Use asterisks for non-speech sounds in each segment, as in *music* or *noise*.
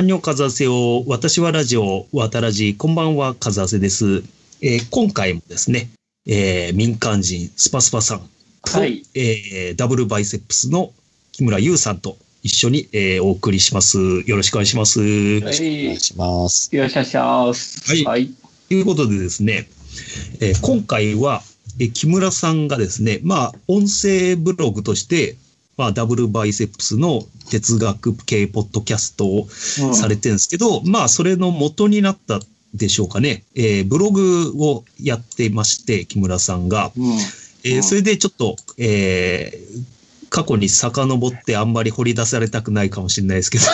アンニョンカズアセよ。私はラジオ、わたらじ。こんばんは、カズアセです。えー今回もですね、えー民間人、スパスパさんと、はいえーダブルバイセップスの木村優さんと一緒に、えーお送りします。よろしくお願いします。はお願いい。します。よろしくお願いします。はいはい。ということでですね、えー今回は、えー木村さんがですね、まあ、音声ブログとして、まあ、ダブルバイセップスの哲学系ポッドキャストをうんされてるんですけど、まあ、それの元になったでしょうかね。えーブログをやってまして、木村さんが。うん。えーうんそれでちょっと、えー過去に遡ってあんまり掘り出されたくないかもしれないですけど、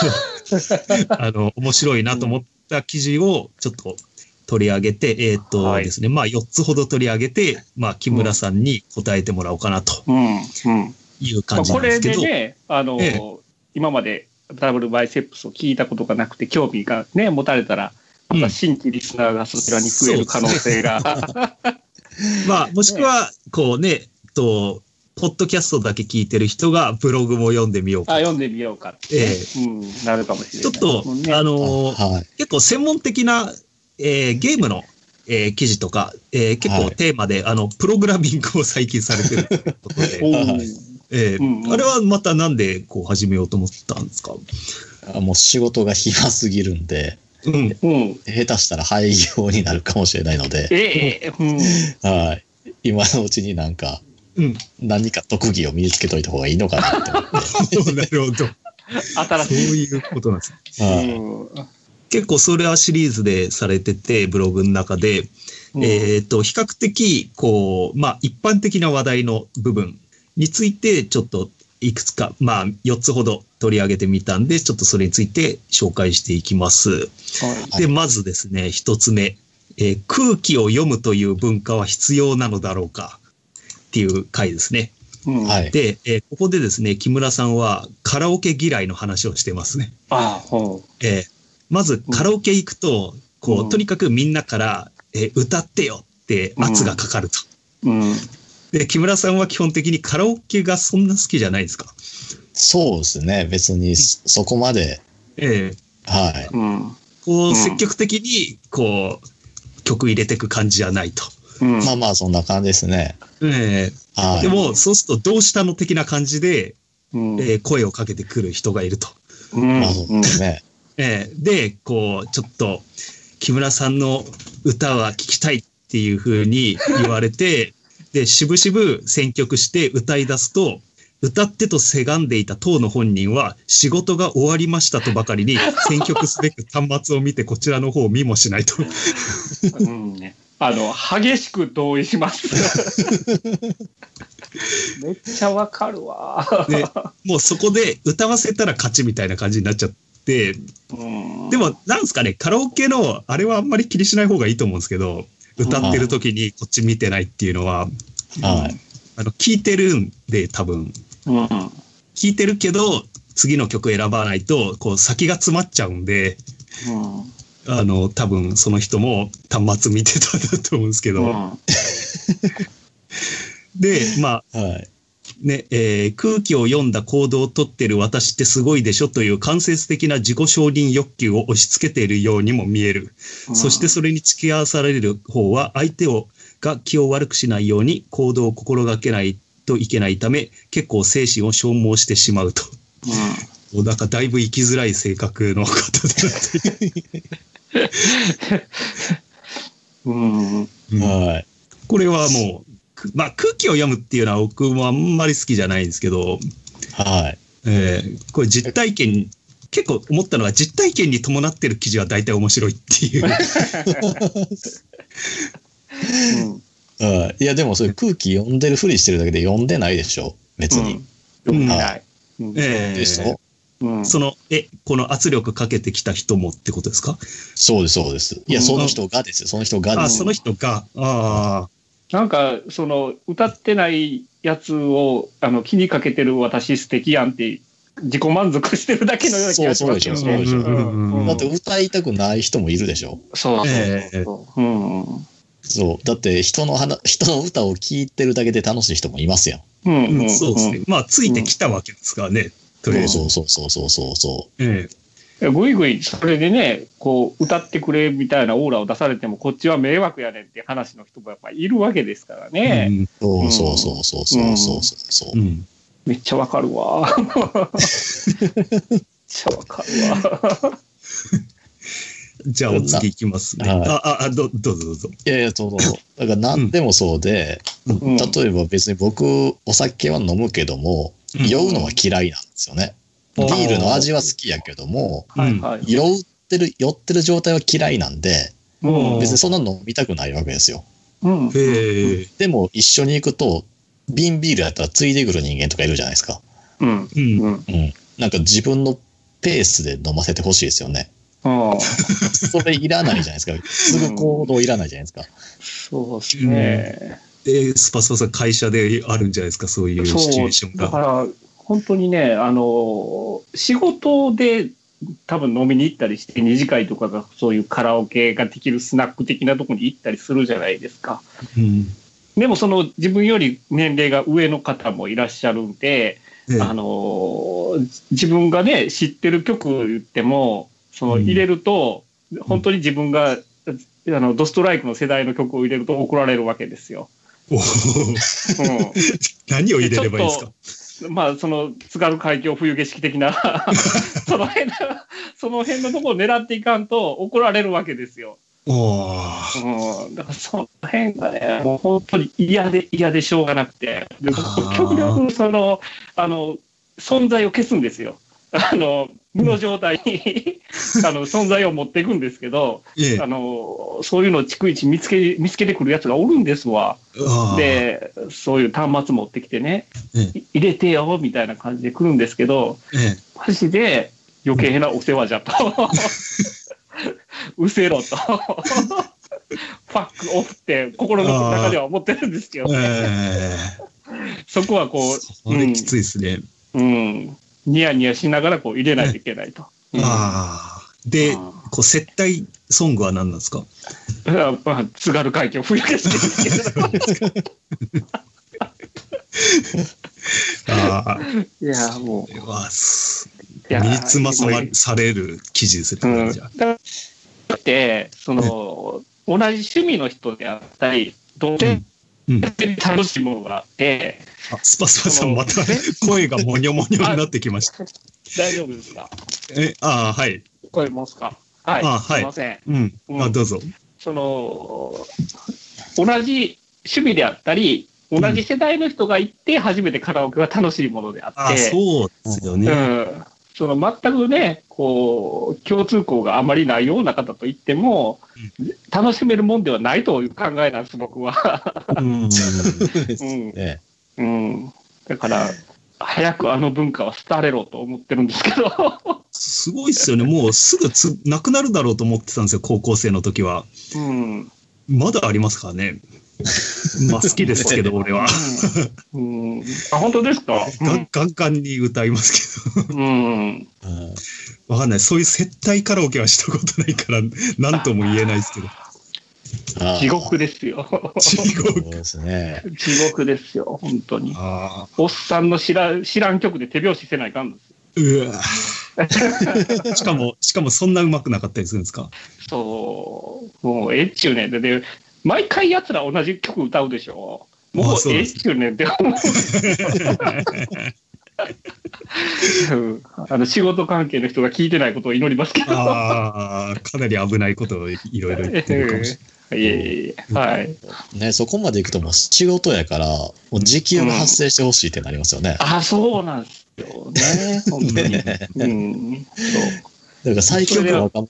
*laughs* あの、面白いなと思った記事をちょっと取り上げて、えーっとはいですね、まあ4つほど取り上げて、まあ木村さんに答えてもらおうかなとうん。うん。いうまあ、感じなこれんですけど、でね、あの、え今までダブルバイセップスを聞いたことがなくて、興味がね、持たれたら、また新規リスナーがそちらに増える可能性が。*laughs* まあもしくは、こうね、と、ポッドキャストだけ聞いてる人がブログも読んでみようあ、か。読んでみようかって、ねえうん、なるかもしれない。ちょっと、ねあのーはい。結構専門的な、えーゲームの、えー記事とか、えー結構はいテーマで、あの、プログラミングを最近されてるということで、*laughs* えーうんうんあれはまたなんでこう始めようと思ったんですか？あもう仕事が暇すぎるんで、うん。うん。下手したら廃業になるかもしれないので、ええうん。はい。今のうちになんか、うん。何か特技を身につけといた方がいいのかなって思って。*laughs* なるほど。そう新しい。いうことなんです。はい。うん結構それはシリーズでされてて、ブログの中で、うんえっ、と、比較的、こう、まあ、一般的な話題の部分について、ちょっといくつか、まあ、4つほど取り上げてみたんで、ちょっとそれについて紹介していきます。はいで、まずですね、一つ目、えー空気を読むという文化は必要なのだろうかっていう回ですね。うんはい。で、えーここでですね、木村さんはカラオケ嫌いの話をしてますね。あほえーまずカラオケ行くと、こう、うんとにかくみんなから、えー歌ってよって圧がかかると。う。うん。で、木村さんは基本的にカラオケがそんな好きじゃないですか？そうですね。別にそそこまで、えーはい。うん。こう、うん積極的に、こう、曲入れていく感じじゃないと。うん。まあまあ、そんな感じですね。えーはい。でも、そうすると、どうしたの的な感じで、うん、えー声をかけてくる人がいると。うんまあそうですね。えーで、こう、ちょっと、木村さんの歌は聴きたいっていう風に言われて、で、しぶしぶ選曲して歌い出すと、歌ってとせがんでいた当の本人は仕事が終わりましたとばかりに選曲すべく端末を見てこちらの方を見もしないと。うんね、あの激しく同意します。*laughs* めっちゃわかるわ。で、もうそこで歌わせたら勝ちみたいな感じになっちゃって、うんでも、なんですかね、カラオケの、あれはあんまり気にしない方がいいと思うんですけど、歌ってる時にこっち見てないっていうのは、はい。あの、聞いてるんで、多分。うん聞いてるけど、次の曲選ばないと、こう、先が詰まっちゃうんで、あの、多分その人も端末見てたんだと思うんですけど。うんで、まあ、はい。ね、えー空気を読んだ行動をとってる私ってすごいでしょという間接的な自己承認欲求を押し付けているようにも見える。そしてそれに付き合わされる方は相手をが気を悪くしないように行動を心がけないといけないため結構精神を消耗してしまうと。もうなんかだいぶ生きづらい性格の方だなって。う。これはもう、くまあ空気を読むっていうのは僕もあんまり好きじゃないんですけど、はい。えーこれ実体験、結構思ったのは実体験に伴ってる記事は大体面白いっていう。*laughs* はい。いや、でもそれ空気読んでるふりしてるだけで読んでないでしょ？別に。うんない。うんえーでしょ？うんその、え、この圧力かけてきた人もってことですか？そうです、そうです。いや、その人がですよ。その人がであ、す。その人が、あなんかその歌ってないやつをあの気にかけてる私素敵やんって自己満足してるだけのような気がしますけどね。そうそうでしょそうでしょんんだって歌いたくない人もいるでしょ。そうそうええそう。うんうんそう。だって人の話、人の歌を聴いてるだけで楽しい人もいますやん。うんあ、うんそうですね。まあ、ついてきたわけですからね。とりあえず。そうそうそうそうそうそええぐいぐいそれでね、こう、歌ってくれみたいなオーラを出されても、こっちは迷惑やねんって話の人もやっぱいるわけですからね。うんそうそうそうそうそうそうそう。うんめっちゃわかるわ。めっちゃわかるわ。*laughs* じゃあお次いきますね。はいあ、あ、どどうぞどうぞ。いやいや、その、だから何でもそうで、うん例えば別に僕、お酒は飲むけども、うん酔うのは嫌いなんですよね。ビールの味は好きやけども、酔ってる、酔ってる状態は嫌いなんで、別にそんなの飲みたくないわけですよ。うん。へ。でも一緒に行くと、瓶ビールやったらついでくる人間とかいるじゃないですか。うん。うん。うん。なんか自分のペースで飲ませてほしいですよね。うん。*laughs* それいらないじゃないですか。すぐ行動いらないじゃないですか。そうですね。で、スパスパさん会社であるんじゃないですか、そういうシチュエーションが。だから、本当にね、あの、仕事で多分飲みに行ったりして、二次会とかがそういうカラオケができるスナック的なとこに行ったりするじゃないですか。うん。でもその自分より年齢が上の方もいらっしゃるんで、ねあの自分がね知ってる曲言ってもそのうん入れると、本当に自分が、あのドストライクの世代の曲を入れると怒られるわけですよ。うん。何を入れればいいですか？まあ、その津軽海峡冬景色的な *laughs* その辺のその辺のところを狙っていかんと怒られるわけですよ。うん、だからその辺がね、もう本当に嫌で嫌でしょうがなくて、極力そのあの存在を消すんですよ。あの無の状態にあの存在を持っていくんですけど、ええ。あのそういうのを逐一見つけ見つけてくるやつがおるんですわ。で、そういう端末持ってきてね、入れてよみたいな感じで来るんですけど、ええ。マジで余計なお世話じゃと。*laughs* うせろと。*laughs* ファックオフって心の中では思ってるんですけど、ね、えそこはこえそれきついですね。う、うん、ニヤニヤしながらこう入れないといけないと。うんああ。で、あこう、接待ソングは何なんですか？ーまあ、津軽海峡冬景色ですけど。ああ。いや、もう。うわすいや身につまさされる記事ですね。うん、じゃあだって、その、同じ趣味の人であったり、同性うん。楽しいものがあって、あスパスパさん、また声がモニョモニョになってきました。*laughs* 大丈夫ですか？え、ああ、はい。聞こえますか？はい。あはいすいません。うん。うんあ、どうぞ。その、同じ趣味であったり、同じ世代の人が行って初めてカラオケが楽しいものでああって、そうですよね。うん、その全くね、こう、共通項があまりないような方と言っても、楽しめるもんではないという考えなんです、僕は。うん。*laughs* うんねうん。だから、早くあの文化は廃れろと思ってるんですけど。すごいっすよね。もうすぐつなくなるだろうと思ってたんですよ、高校生の時は。うん。まだありますからね。まあ好きですけど、*laughs* 俺は。うん。あ、本当ですか？ガンガンガンに歌いますけど。うん。うん。うんわかんない。そういう接待カラオケはしたことないから、なんとも言えないですけど。地獄ですよ。地獄。ですね。地獄ですよ、本当に。ああ。おっさんの知ら知らん曲で手拍子せないかん。うわ *laughs* しかも、しかもそんな上手くなかったりするんですか？そう、もうえっちゅうねんで、で毎回やつら同じ曲歌うでしょ。もうえっあそうですちゅうねんって思うあの仕事関係の人が聞いてないことを祈りますけど。ああ、かなり危ないことをいろいろ言ってるかもしれない。いえいえいえ、はい。ね、そこまで行くともう仕事やから、もう時給が発生してほしいってなりますよね。あ、そうなんですよね、本当に。ねうん、そう。だから最近の若者、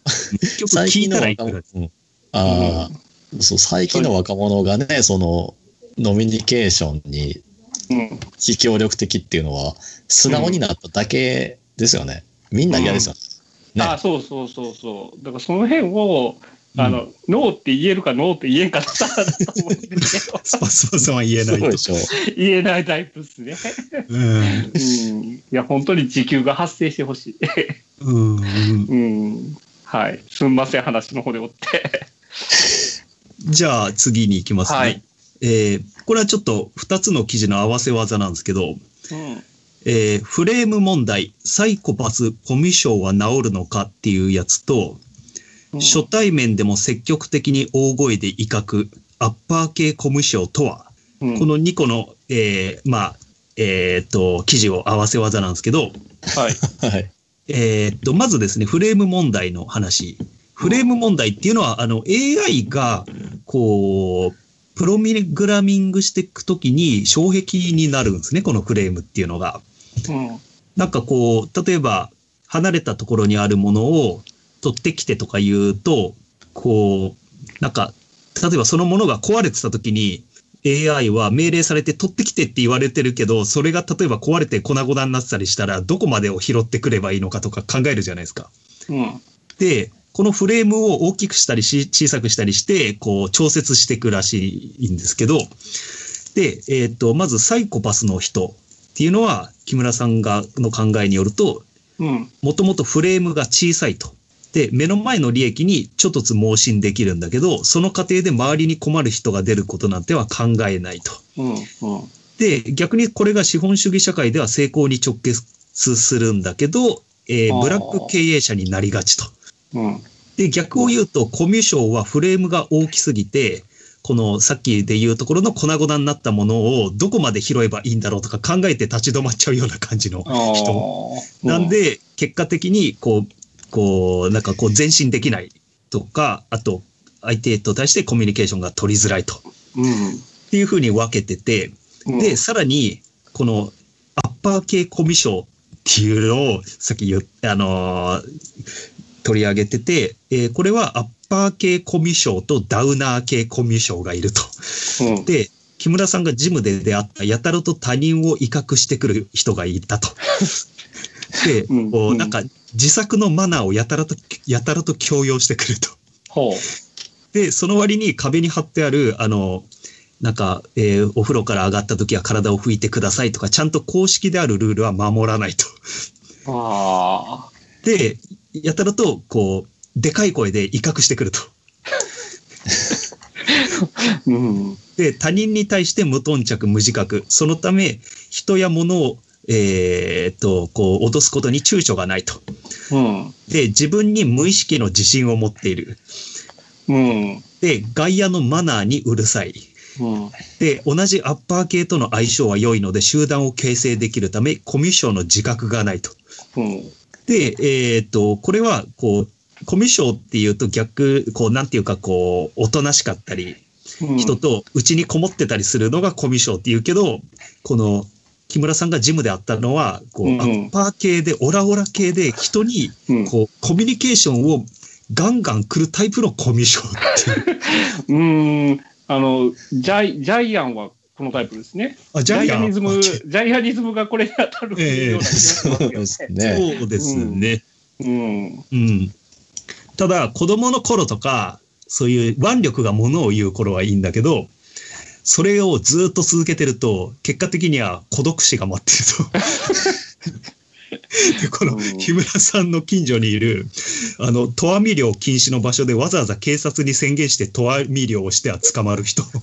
最近の若者うんああ、そう、最近の若者がね、その、ノミニケーションにうん、非協力的っていうのは、素直になっただけですよね。みんな嫌ですよね。あ、そうそうそうそう。だからその辺を、あの、ノーって言えるかノーって言えんかだったらだと思うんですけど、スパスパさんは言えないで。しょ。言えないタイプですね。うん。うん。いや、本当に時給が発生してほしい。うん。うんうん。はい。すんません、話の方でおって。じゃあ次に行きますね。はいえーこれはちょっと2つの記事の合わせ技なんですけど、うん。ええーフレーム問題、サイコパス、コミュ障は治るのかっていうやつと、うん初対面でも積極的に大声で威嚇、アッパー系コミュ障とは、うんこの2個の、えーまあ、えーっと、記事を合わせ技なんですけど、はい。*laughs* はい。えーっと、まずですね、フレーム問題の話。フレーム問題っていうのは、あの、AI が、こう、プログラミングしていくときに障壁になるんですね、このフレームっていうのが。うん。なんかこう、例えば、離れたところにあるものを取ってきてとか言うと、こう、なんか、例えばそのものが壊れてたときに、AI は命令されて取ってきてって言われてるけど、それが例えば壊れて粉々になってたりしたら、どこまでを拾ってくればいいのかとか考えるじゃないですか。うん。で、このフレームを大きくしたりし小さくしたりして、こう、調節していくらしいんですけど、で、えっ、と、まずサイコパスの人っていうのは、木村さんが、の考えによると、うん。もともとフレームが小さいと。で、目の前の利益にちょっとずつ盲信できるんだけど、その過程で周りに困る人が出ることなんては考えないと。うん。うん。で、逆にこれが資本主義社会では成功に直結するんだけど、えーブラック経営者になりがちと。うん。で、逆を言うと、コミュ障はフレームが大きすぎて、このさっきで言うところの粉々になったものをどこまで拾えばいいんだろうとか考えて立ち止まっちゃうような感じのあ人。あ。なんで、結果的に、こう、こう、なんかこう前進できないとか、あと、相手と対してコミュニケーションが取りづらいと。うん。っていうふうに分けてて、うん。で、さらに、このアッパー系コミュ障っていうのをさっき言っあのー取り上げてて、えーこれはアッパー系コミュ障とダウナー系コミュ障がいると。うん。で、木村さんがジムで出会ったやたらと他人を威嚇してくる人がいたと。*laughs* で、うんこううんなんか自作のマナーをやたらと、やたらと強要してくると。ほう。で、その割に壁に貼ってある、あの、なんか、えーお風呂から上がった時は体を拭いてくださいとか、ちゃんと公式であるルールは守らないと。ああ。で、やたらと、こう、でかい声で威嚇してくると。うん。で、他人に対して無頓着、無自覚。そのため、人や物を、えーっと、こう、脅すことに躊躇がないと。うん。で、自分に無意識の自信を持っている。うん。で、外野のマナーにうるさい。うん。で、同じアッパー系との相性は良いので、集団を形成できるため、コミュ障の自覚がないと。うん。で、えーっと、これは、こう、コミュ障っていうと逆、こう、なんていうか、こう、おとなしかったり、うん。人と内にこもってたりするのがコミュ障っていうけど、この、木村さんがジムであったのは、こう、うんうんアッパー系で、オラオラ系で、人に、うん。こう、コミュニケーションをガンガン来るタイプのコミュ障っていう。*laughs* うん。あの、ジャイ、ジャイアンはこのタイプですね。あ、ジャイアニズム、あジャイアニズムがこれに当たるような気がしそうです。ね。そうですね。うん。うん。ただ、子供の頃とか、そういう腕力がものを言う頃はいいんだけど、それをずっと続けてると、結果的には孤独死が待ってると。で *laughs* このうん木村さんの近所にいる、あの、投網漁禁止の場所でわざわざ警察に宣言して投網漁をしては捕まる人。*laughs*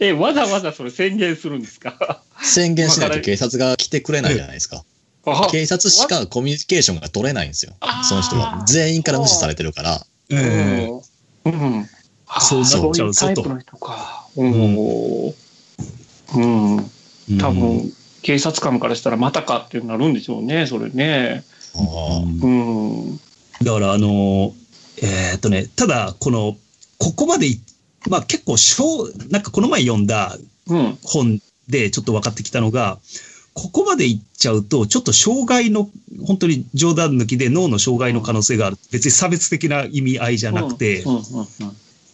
え、わざわざそれ宣言するんですか？宣言しないと警察が来てくれないじゃないですか。あ警察しかコミュニケーションが取れないんですよ。その人は。全員から無視されてるから。ええうん。うん。あそうなっちゃうぞとそういうタイプの人か。うん。うん。多分、警察官からしたらまたかってなるんでしょうね、それね。うん。だから、あの、えーっとね、ただ、この、ここまでい、まあ結構、小、なんかこの前読んだうん。本でちょっと分かってきたのが、ここまでいっちゃうと、ちょっと障害の、本当に冗談抜きで脳の障害の可能性がある。別に差別的な意味合いじゃなくて、うん。うん。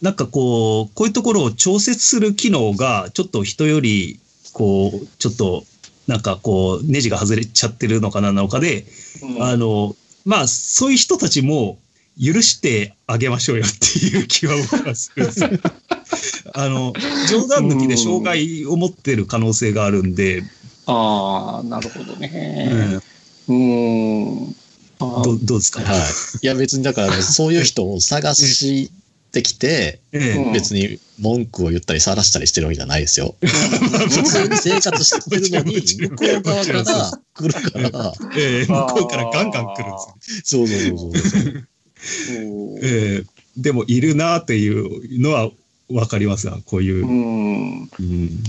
なんかこう、こういうところを調節する機能が、ちょっと人より、こう、ちょっと、なんかこう、ネジが外れちゃってるのかなのかで、うん。あの、まあ、そういう人たちも許してあげましょうよっていう気は僕はするんですよ。*laughs* あの、冗談抜きで障害を持ってる可能性があるんで、ああ、なるほどうね。ん、うん。あーどどうですか、はい。いや別にだから、そういう人を探しってきて、ええうん別に文句を言ったり晒したりしてるわけじゃないですよ。普通に生活してるのに、向こう側から来るから、ええ向こうからガンガン来るんです。そうそうそうそう。うんええでも、いるなっていうのはわかりますが、こういう。うん。うん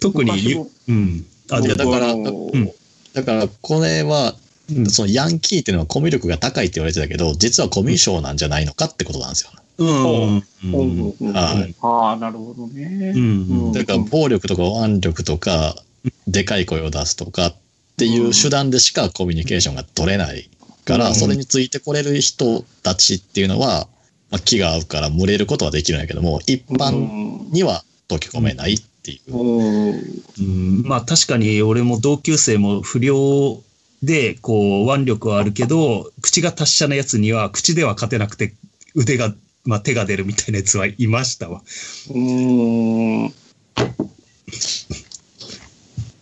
特にうん。あ、だからうんだから、これは、うんそのヤンキーっていうのはコミュ力が高いって言われてたけど、実はコミュ障なんじゃないのかってことなんですよ。ううん。うん。うん。はいああ、なるほどね。うん。だから、暴力とか腕力とか、でかい声を出すとかっていう手段でしかコミュニケーションが取れないから、それについてこれる人たちっていうのは、まあ、気が合うから群れることはできるん。やけども、一般には溶け込めないっていう。うん。うん。まあ確かに俺も同級生も不良で、こう、腕力はあるけど、口が達者なやつには口では勝てなくて、腕が、まあ手が出るみたいなやつはいましたわ。うん。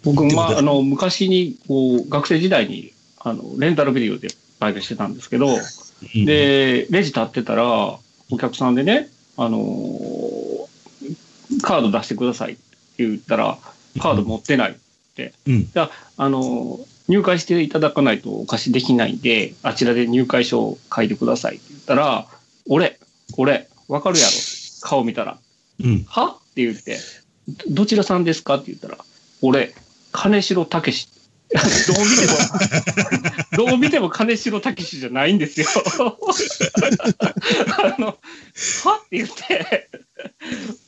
僕、まあ、あの、昔に、こう、学生時代に、あの、レンタルビデオでバイトしてたんですけど、うん、で、レジ立ってたら、お客さんでね、あのーカード出してくださいって言ったら、カード持ってない。うん。じゃあ、あのー入会していただかないとお貸しできないんで、あちらで入会書を書いてくださいって言ったら、俺、俺、わかるやろ？顔見たら。うん。は？って言って、どどちらさんですか？って言ったら、俺、金城武史。どう見ても、どう見ても金城武史じゃないんですよ。*laughs* あの、は？って言って、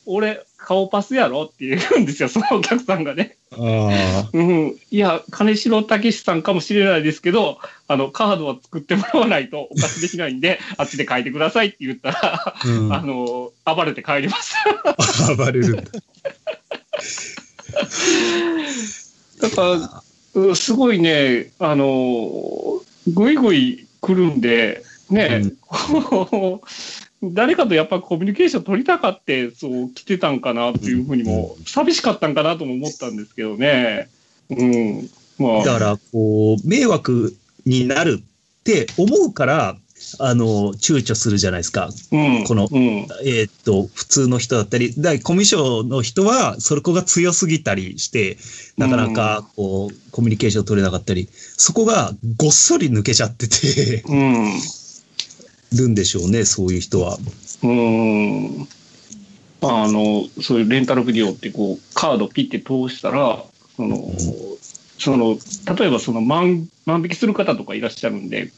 俺、顔パスやろって言うんですよ、*laughs* そのお客さんがね。ああ。うん。いや、金城武史さんかもしれないですけど、あの、カードは作ってもらわないとお貸しできないんで、*laughs* あっちで書いてくださいって言ったら、うん。あの、暴れて帰りました。*laughs* 暴れるんだ。だから、うすごいね、あの、ぐいぐい来るんで、ね、こう誰かとやっぱコミュニケーション取りたかって、そう来てたんかなというふうにも、寂しかったんかなとも思ったんですけどね。うん。まあ、だから、こう、迷惑になるって思うから、あの、躊躇するじゃないですか。うん。このうん。えーっと、普通の人だったり、だコミュ障の人は、そこが強すぎたりして、なかなか、こう、コミュニケーション取れなかったり、そこがごっそり抜けちゃっててうん。るんでしょうね、そういう人は。うん。あの、そういうレンタルビデオってこう、カードピッて通したら、その、その、例えばその万、万引きする方とかいらっしゃるんで、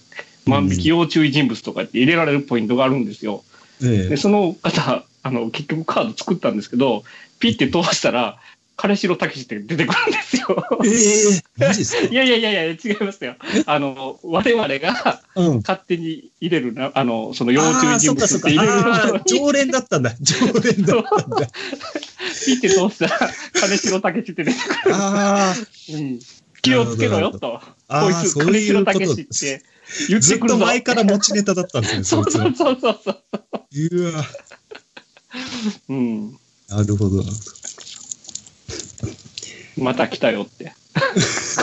万引き要注意人物とかって入れられるポイントがあるんですよ。えで、その方、あの、結局カード作ったんですけど、ピッて通したら、金城武史って出てくるんですよ。えええマジですか？*laughs* いやいやいやいや、違いますよ。あの、我々がうん。勝手に入れるな、あの、その要注意人物って入れる常連だったんだ。常連だったんだ。*laughs* ピッて通したら、金城武史って出てくる。あうん気をつけろよと。あーこいつ、金城武史って言あ、ずっとってくるぞ。前から持ちネタだったんですね、そ。*laughs* そうそうそうそう。うわ、うん。なるほど。また来たよって。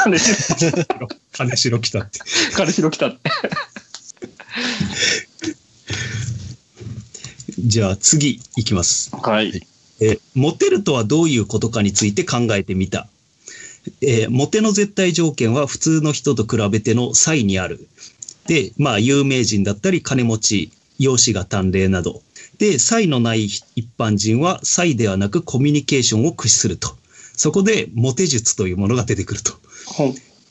金城、金城来たって。金城来たって。*laughs* じゃあ次いきます。はい。えーモテるとはどういうことかについて考えてみた。えーモテの絶対条件は普通の人と比べての差異にある。で、まあ、有名人だったり、金持ち、容姿が端麗など。で、差異のない一般人は差異ではなくコミュニケーションを駆使すると。そこで、モテ術というものが出てくると。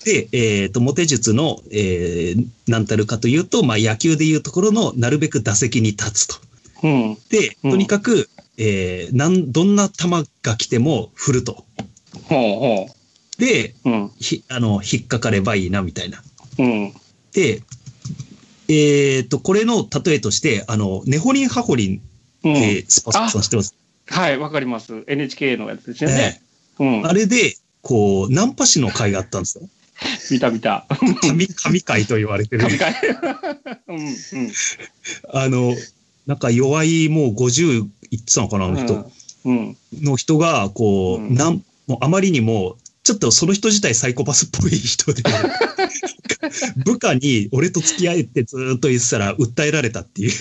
で、えっ、と、モテ術の、えー、何たるかというと、まあ、野球でいうところの、なるべく打席に立つと。うん。で、うんとにかく、えーなん、どんな球が来ても振ると。ほうほで、う。うん。ひ、あの、引っかかればいいな、みたいな。うん。で、えっ、と、これの例えとして、あの、ネホリン・ハホリンうん。って、スパスさん知ってます、はい、わかります。NHK のやつですよね。うんあ。れで、こう、ナンパ師の会があったんですよ。*laughs* 見た見た。神、神会と言われてる。神回。*laughs* うん。うん。あの、なんか弱い、もう50いってたのかな、あの人。うん。の人が、こう、うんなん、もうあまりにも、ちょっとその人自体サイコパスっぽい人で、*laughs* 部下に俺と付き合えってずーっと言ってたら訴えられたっていう。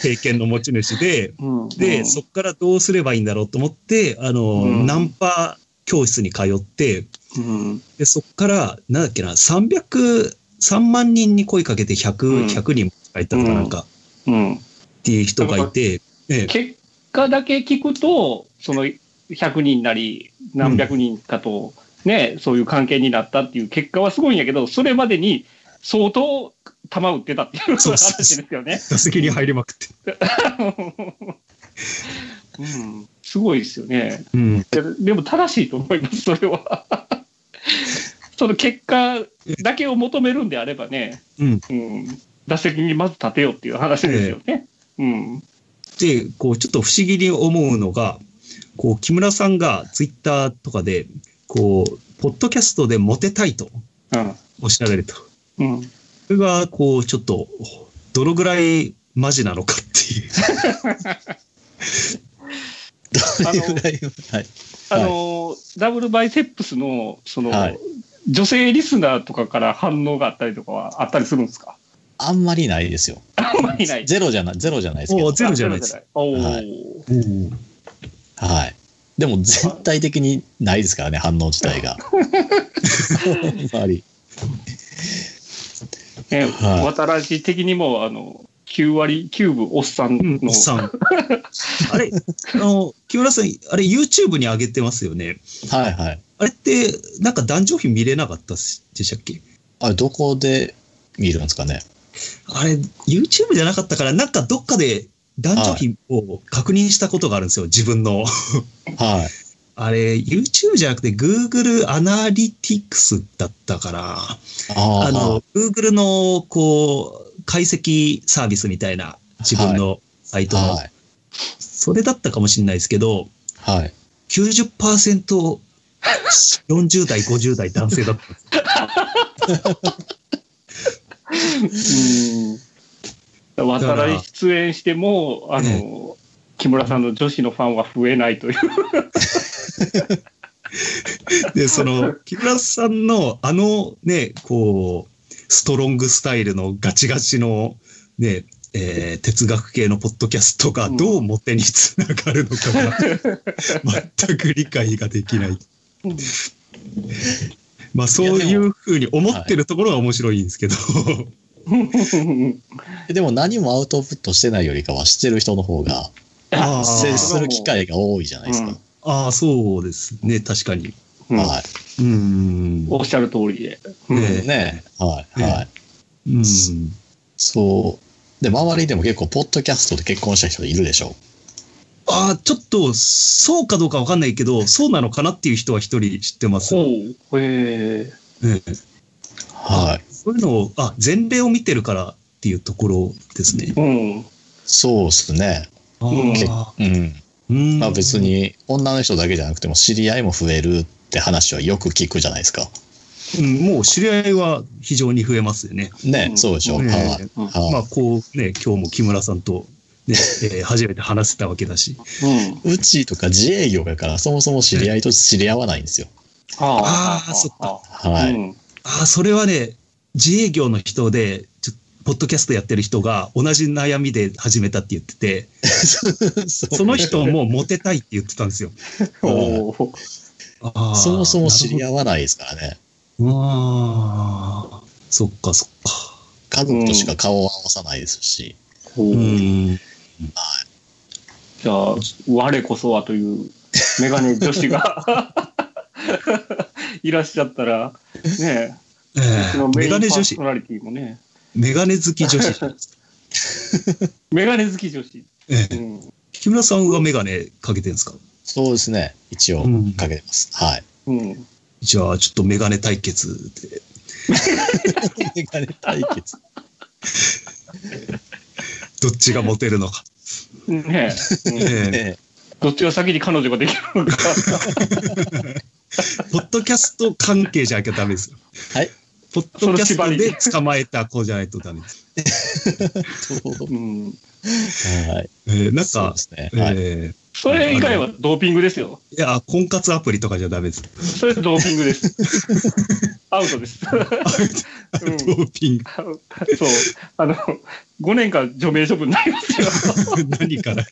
経験の持ち主で、うん。で、そっからどうすればいいんだろうと思って、あの、うん。ナンパ教室に通って、うん。で、そっから、なんだっけな、300、3万人に声かけてうん。100、100人入ったのかなんか、うん。っていう人がいて、ええ。結果だけ聞くと、その100人なり何百人かと、ね、そういう関係になったっていう結果はすごいんやけど、それまでに相当球打ってたっていう話ですよね。打席に入りまくって。うん、すごいですよね。うん。ででも正しいと思います、それは。その結果だけを求めるんであればね、うん。うん、打席にまず立てよっていう話ですよね。うん。で、こう、ちょっと不思議に思うのが、こう、木村さんがツイッターとかで、こう、ポッドキャストでモテたいとうん。おっしゃられると。うん。それが、こう、ちょっと、どのぐらいマジなのかっていう。*laughs* どれぐらいはい。あの、ダブルバイセップスの、その、はい女性リスナーとかから反応があったりとかはあったりするんですか？あんまりないですよ。あんまりない。ゼロじゃない、ゼロじゃないですけど。おゼロじゃないです。おはいはい。でも全体的にないですからね、反応自体が。あんまり。ね、はい渡らじ的にも、あの、9割9分おっさんうん、の、おっさん。*laughs* あれ、あの、木村さん、あれ YouTube に上げてますよね。はいはい。あれって、なんか男女比見れなかったでしたっけ？あれ、どこで見るんですかね。あれ、YouTube じゃなかったから、なんかどっかで男女比を確認したことがあるんですよ、自分の。はい。*laughs* あれ、YouTube じゃなくて Google アナリティクスだったから、あの、Google の、こう、解析サービスみたいな自分のサイトの、はい。それだったかもしれないですけど、はい。90%、40代、50代男性だったんですよ。*laughs* うん。渡らじ出演しても、あの、木村さんの女子のファンは増えないという。*laughs* で、その、木村さんのあのね、こう、ストロングスタイルのガチガチのね、えー哲学系のポッドキャストがどうモテにつながるのかが、*laughs* 全く理解ができない。まあそういうふうに思ってるところが面白いんですけど、*laughs* でも何もアウトプットしてないよりかはしてる人の方が接する機会が多いじゃないですか。ああ、そうですね、確かに。うんはうん。おっしゃる通りで。うんねい。ねはい。ねはい。うん。そう。で、周りでも結構、ポッドキャストで結婚した人いるでしょ？ああ、ちょっと、そうかどうかわかんないけど、そうなのかなっていう人は一人知ってます。ほう。へえ。ええはい。そういうのを、あ、前例を見てるからっていうところですね。うん。そうですね。あうんーうん。うんまあ別。に、女の人だけじゃなくても、知り合いも増えるって話はよく聞くじゃないですか。うん、もう知り合いは非常に増えますよね。ね、うんそうでしょ。うんはい。うんはいまあ、こうね、今日も木村さんと、ね、*laughs* えー初めて話せたわけだし。うん。うちとか自営業やから、そもそも知り合いと知り合わないんですよ。あーそっかはい。うんああ、それはね、自営業の人で、ちょポッドキャストやってる人が同じ悩みで始めたって言ってて、*laughs* その人もモテたいって言ってたんですよ。*laughs* そもそも知り合わないですからね。ああ、そっかそっか。家族としか顔を合わさないですし。じゃあ、我こそはというメガネ女子が *laughs* いらっしゃったら、ねえーメガネ女子ーソ、ナリティもね、メガネ好き女子。*laughs* メガネ好き女子。ええうん。木村さんはメガネかけてるんですか？そうですね。一応うん、かけてます。はい。うん。じゃあ、ちょっとメガネ対決で。*laughs* メガネ対決。*laughs* どっちがモテるのか。ねえ、うんえどっちが先に彼女ができるのか。ポッドキャスト関係じゃなきゃダメですよ。はい。ポッドキャストで捕まえた子じゃないとダメです。そううん。はい。えーなんかね。はい。えーそれ以外はドーピングですよ。いや、婚活アプリとかじゃダメです。それドーピングです。*laughs* アウトです。ドーピング。そう。あの、5年間除名処分になりますよ。*laughs* 何から。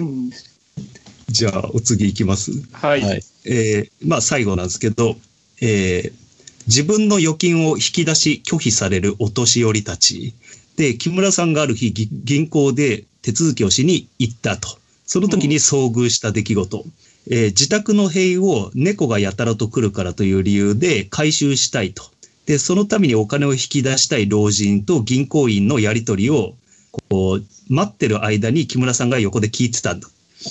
うんじゃあ、お次いきます。はい。はい。えーまあ最後なんですけど、えー自分の預金を引き出し拒否されるお年寄りたち。で、木村さんがある日ぎ銀行で手続きをしに行ったと。その時に遭遇した出来事。えー自宅の塀を猫がやたらと来るからという理由で回収したいと。で、そのためにお金を引き出したい老人と銀行員のやりとりを、こう、待ってる間に木村さんが横で聞いてたんだ。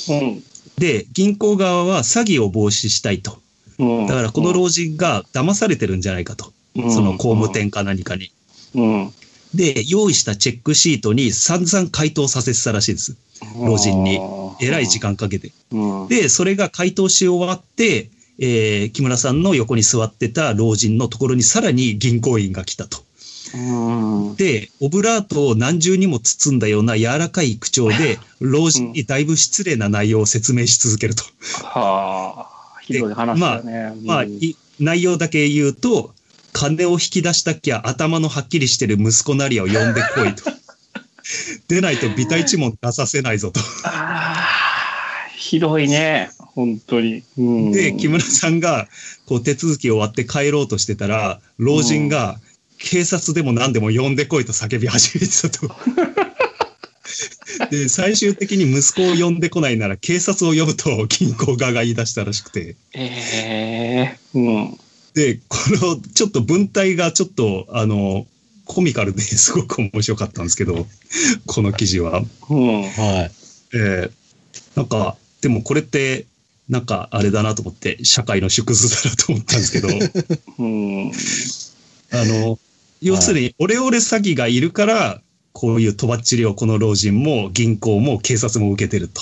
うん。で、銀行側は詐欺を防止したいと。うんだからこの老人が騙されてるんじゃないかと。その工務店か何かに。うん。で、用意したチェックシートに散々回答させてたらしいです。老人に。えらい時間かけて。うん。で、それが回答し終わって、えー木村さんの横に座ってた老人のところにさらに銀行員が来たと。うん。で、オブラートを何重にも包んだような柔らかい口調で、老人にだいぶ失礼な内容を説明し続けると。はあ。ひどい話だね。まあ、うんい内容だけ言うと、金を引き出したきゃ頭のはっきりしてる息子なりを呼んでこいと。*laughs* でないとビタ一問出させないぞと。ああ、ひどいね。本当に。うん、で、木村さんが、こう手続き終わって帰ろうとしてたら、老人が、警察でも何でも呼んでこいと叫び始めてたと。*laughs* で、最終的に息子を呼んでこないなら警察を呼ぶと銀行側が言い出したらしくて。ええうん。で、この、ちょっと文体がちょっと、あの、コミカルで *laughs* すごく面白かったんですけど、この記事は。うん。はい。えーなんか、でもこれって、なんかあれだなと思って、社会の縮図だなと思ったんですけど、*laughs* うん。あの、要するに、オレオレ詐欺がいるから、こういうとばっちりをこの老人も銀行も警察も受けてると。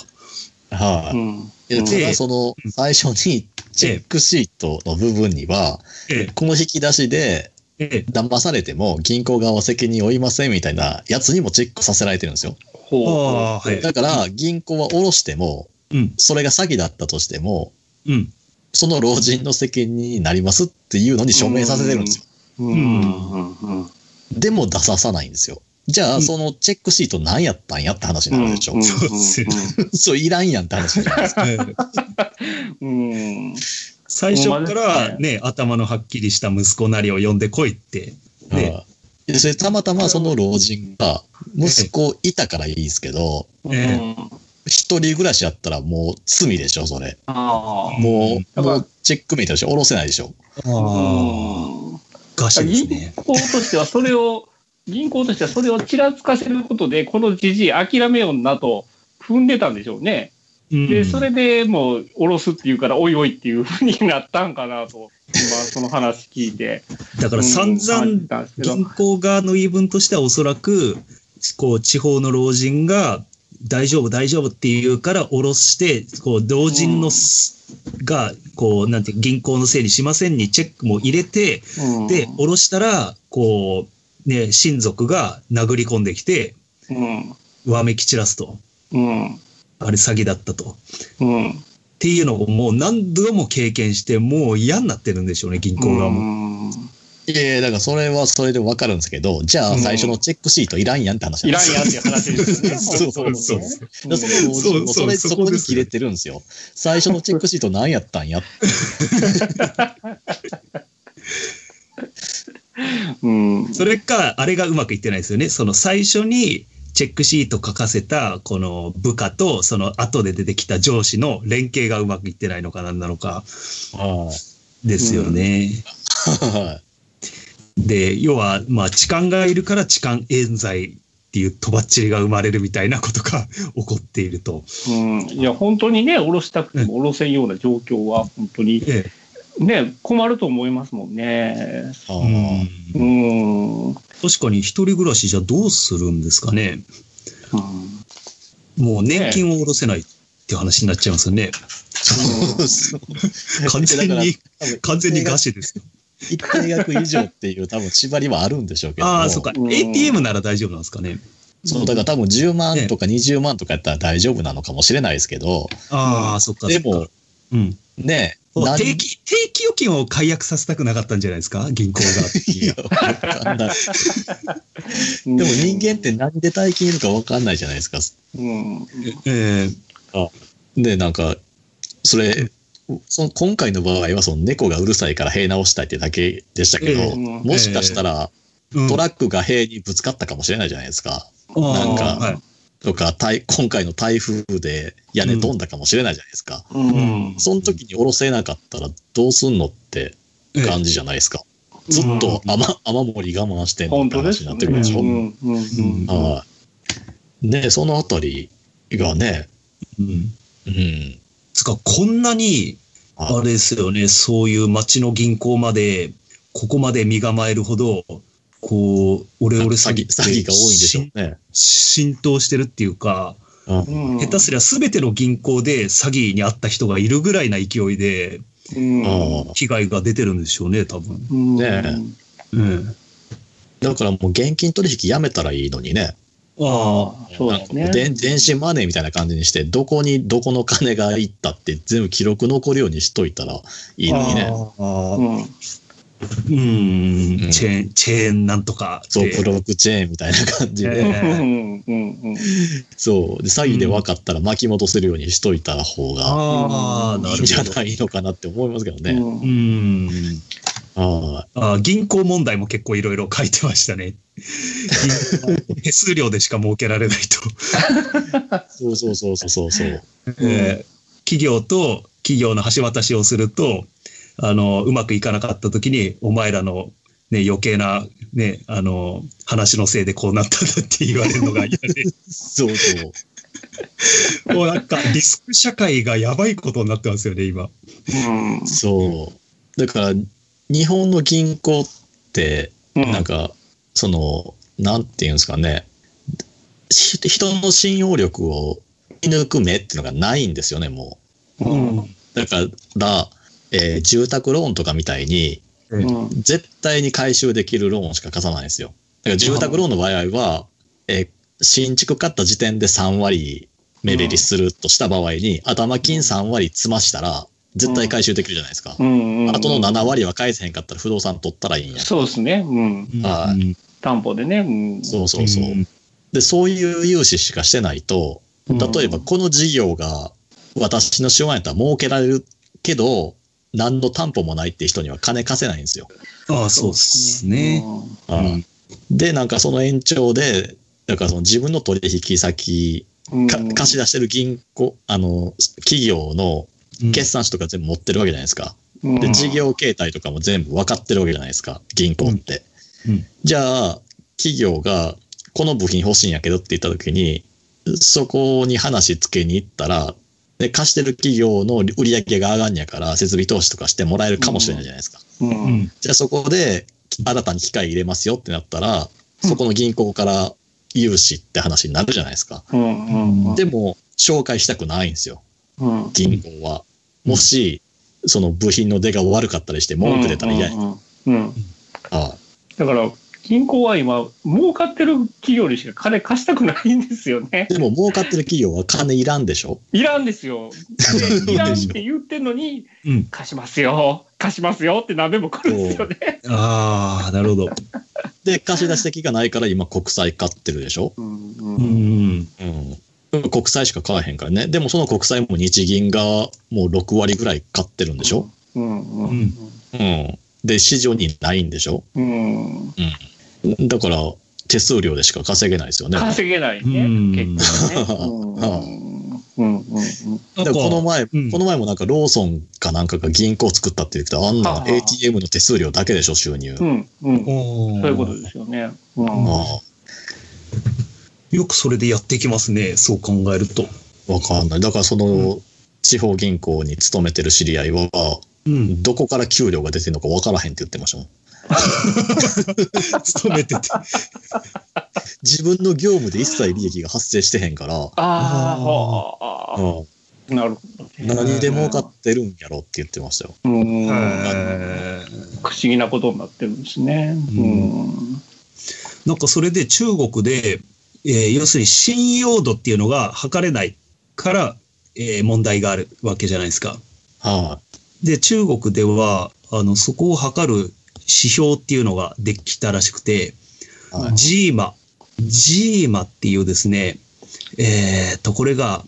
はい。うん。いやただその、最初にチェックシートの部分には、えこの引き出しでえ、ええ、騙されても銀行側は責任を負いませんみたいなやつにもチェックさせられてるんですよ。ほう。だから、銀行は下ろしても、うん、それが詐欺だったとしても、うん。その老人の責任になりますっていうのに署名させてるんですよ。うん。うん。うん。でも出ささないんですよ。じゃあ、うんそのチェックシート何やったんやって話になるでしょ。んそうですよそう、いらんやんって話じゃないですか。ええうん。うん。最初からね、頭のはっきりした息子なりを呼んでこいって。ねはいでそれたまたまその老人が、息子いたからいいですけど、え一人暮らしやったらもう罪でしょ、それ。ああ。もう、もうチェックメイトでしょ、下ろせないでしょ。あです銀ね。行としてはそれを、銀行としてはそれをちらつかせることで、このじじい諦めよんなと踏んでたんでしょうね。うんで、それでもう下ろすっていうから、おいおいっていうふうになったんかなと、今その話聞いて。だから散々銀行側の言い分としてはおそらく、こう、地方の老人が、大丈夫、大丈夫って言うから下ろして、こう、老人のす、が、こう、なんて、銀行のせいにしませんにチェックも入れて、うんで、下ろしたら、こう、ね、親族が殴り込んできて、うん。わめき散らすと。うん。あれ詐欺だったと。うん。っていうのをもう何度も経験して、もう嫌になってるんでしょうね、銀行側も。も。いやだからそれはそれでわかるんですけど、じゃあ最初のチェックシートいらんやんって話いなんですよらんやって話ですよね。そうそうそうそそれ、そうそうそこに切れてるんですよ。最初のチェックシート何やったんやって。*laughs* うん。それか、あれがうまくいってないですよね。その最初にチェックシート書かせた、この部下と、その後で出てきた上司の連携がうまくいってないのかなんなのか、ですよね。はで、要は、まあ、痴漢がいるから痴漢冤罪っていうとばっちりが生まれるみたいなことが *laughs* 起こっていると。うん。いや、本当にね、下ろしたくても下ろせんような状況は、本当にえね、困ると思いますもんね。うんうん。確かに一人暮らしじゃどうするんですかね。もう年金を下ろせないって話になっちゃいますよね。そうそう *laughs* 完全に、完全に餓死ですよ。一定額以上っていう多分縛りはあるんでしょうけども。ああ、そっか。うん ATM なら大丈夫なんですかね。そう、だから多分10万とか20万とかやったら大丈夫なのかもしれないですけど、ああ、そっか。でもうん。ねえ。定期、定期預金を解約させたくなかったんじゃないですか？銀行が。でも人間って何で大金いるかわかんないじゃないですか。うん。えで、なんか、それ、その今回の場合はその猫がうるさいから塀直したいってだけでしたけど、ええもしかしたらうんトラックが塀にぶつかったかもしれないじゃないですか。あーなんかはいとか、台今回の台風で屋根飛んだかもしれないじゃないですか。うん。その時に下ろせなかったらどうすんのって感じじゃないですか。ずっと雨雨漏り我慢してんのって。話になってくるでしょ。ねそのあたりがね、うん。うん。つか、こんなに、あれですよね、そういう町の銀行まで、ここまで身構えるほど、こう、オレオレ詐詐欺、詐欺が多いんでしょうね。し浸透してるっていうか、うん。下手すりゃ全ての銀行で詐欺にあった人がいるぐらいな勢いで、被害が出てるんでしょうね、多分。うん。ねうん。だからもう現金取引やめたらいいのにね。ああ、そうですね。電電子マネーみたいな感じにして、どこにどこの金がいったって全部記録残るようにしといたらいいのにね。ああ、うん。うん、うんチェーン、チェーンなんとかそう、で。ブロックチェーンみたいな感じえで。うん。うん。そう。で、詐欺で分かったら巻き戻せるようにしといた方がああ、ないるいんじゃほど。ないのかなって思いますけどね。うんう。ん。はああ銀行問題も結構いろいろ書いてましたね。*laughs* 手数料でしか儲けられないと。い。*laughs* そうそうそうそうそう。えー企業と企業の橋渡しをすると、あの、うまくいかなかった時に、お前らのね、余計なね、あの、話のせいでこうなったんだって言われるのが嫌で、*laughs* そうそう。もうなんかリスク社会がやばいことになってますよね、今。うん。そう。だから、日本の銀行って、うん。なんか、その、なんていうんですかね、し人の信用力を見抜く目っていうのがないんですよね、もうん。う。だから、えー住宅ローンとかみたいに、うん。絶対に回収できるローンしか貸さないんですよ。だから住宅ローンの場合は、えー新築買った時点で3割目減りするとした場合に、頭金3割積ましたら、絶対回収できるじゃないですか。うん。あとの7割は返せへんかったら不動産取ったらいいんや。そうですね。うん。はいうん担保でね。うん。そうそうそう。で、そういう融資しかしてないと、例えばこの事業が私の資本やったら儲けられるけど、何の担保もないって人には金貸せないんですよ。ああ、そうですね。はいで、なんかその延長で、だからその自分の取引先、うん。か貸し出してる銀行、あの、企業のうん決算書とか全部持ってるわけじゃないですか。うんで、事業形態とかも全部分かってるわけじゃないですか、銀行って。うんじゃあ、企業が、この部品欲しいんやけどって言った時に、そこに話つけに行ったら、で貸してる企業の売り上げが上がんやから、設備投資とかしてもらえるかもしれないじゃないですか。う。うんんじゃあそこで、新たに機械入れますよってなったら、そこの銀行から融資って話になるじゃないですか。でも、紹介したくないんですよ、うん。銀行は。もし、その部品の出が悪かったりして文句出たら嫌や。あだから、銀行は今、儲かってる企業にしか金貸したくないんですよね。でも儲かってる企業は金いらんでしょ？いらんですよ。*laughs* でいらんって言ってんのに、うん。貸しますよ、貸しますよって何べも来るんですよね。ああ、なるほど。で、貸し出し先がないから今国債買ってるでしょ？うんううんん。うん。国債しか買わへんからね。でもその国債も日銀がもう6割ぐらい買ってるんでしょ？うんうんうん。で、市場にないんでしょ？うん。だから、手数料でしか稼げないですよね。稼げないね、うん。結局ね。うん。うんうんでこの前、うん。この前もなんかローソンかなんかが銀行作ったって言ってたあんなはあ。ATM の手数料だけでしょ、収入。うんうん。そそういうことですよね。うん。あよくそれでやっていきますね、そう考えると。あ、わかんない。だからその、地方銀行に勤めてる知り合いは、うん。どこから給料が出てるのかわからへんって言ってましたもん。*laughs* 勤めてて。*laughs* 自分の業務で一切利益が発生してへんから、ああ、はあ、うんなるほど。何で儲かってるんやろって言ってましたよ。うんへ不思議なことになってるんですね。ううんなんかそれで中国で、えー要するに信用度っていうのが測れないから、えー問題があるわけじゃないですか。はで、中国では、あの、そこを測る指標っていうのができたらしくて、い。はい。ジーマ。ジーマっていうですね、えー、と、これが、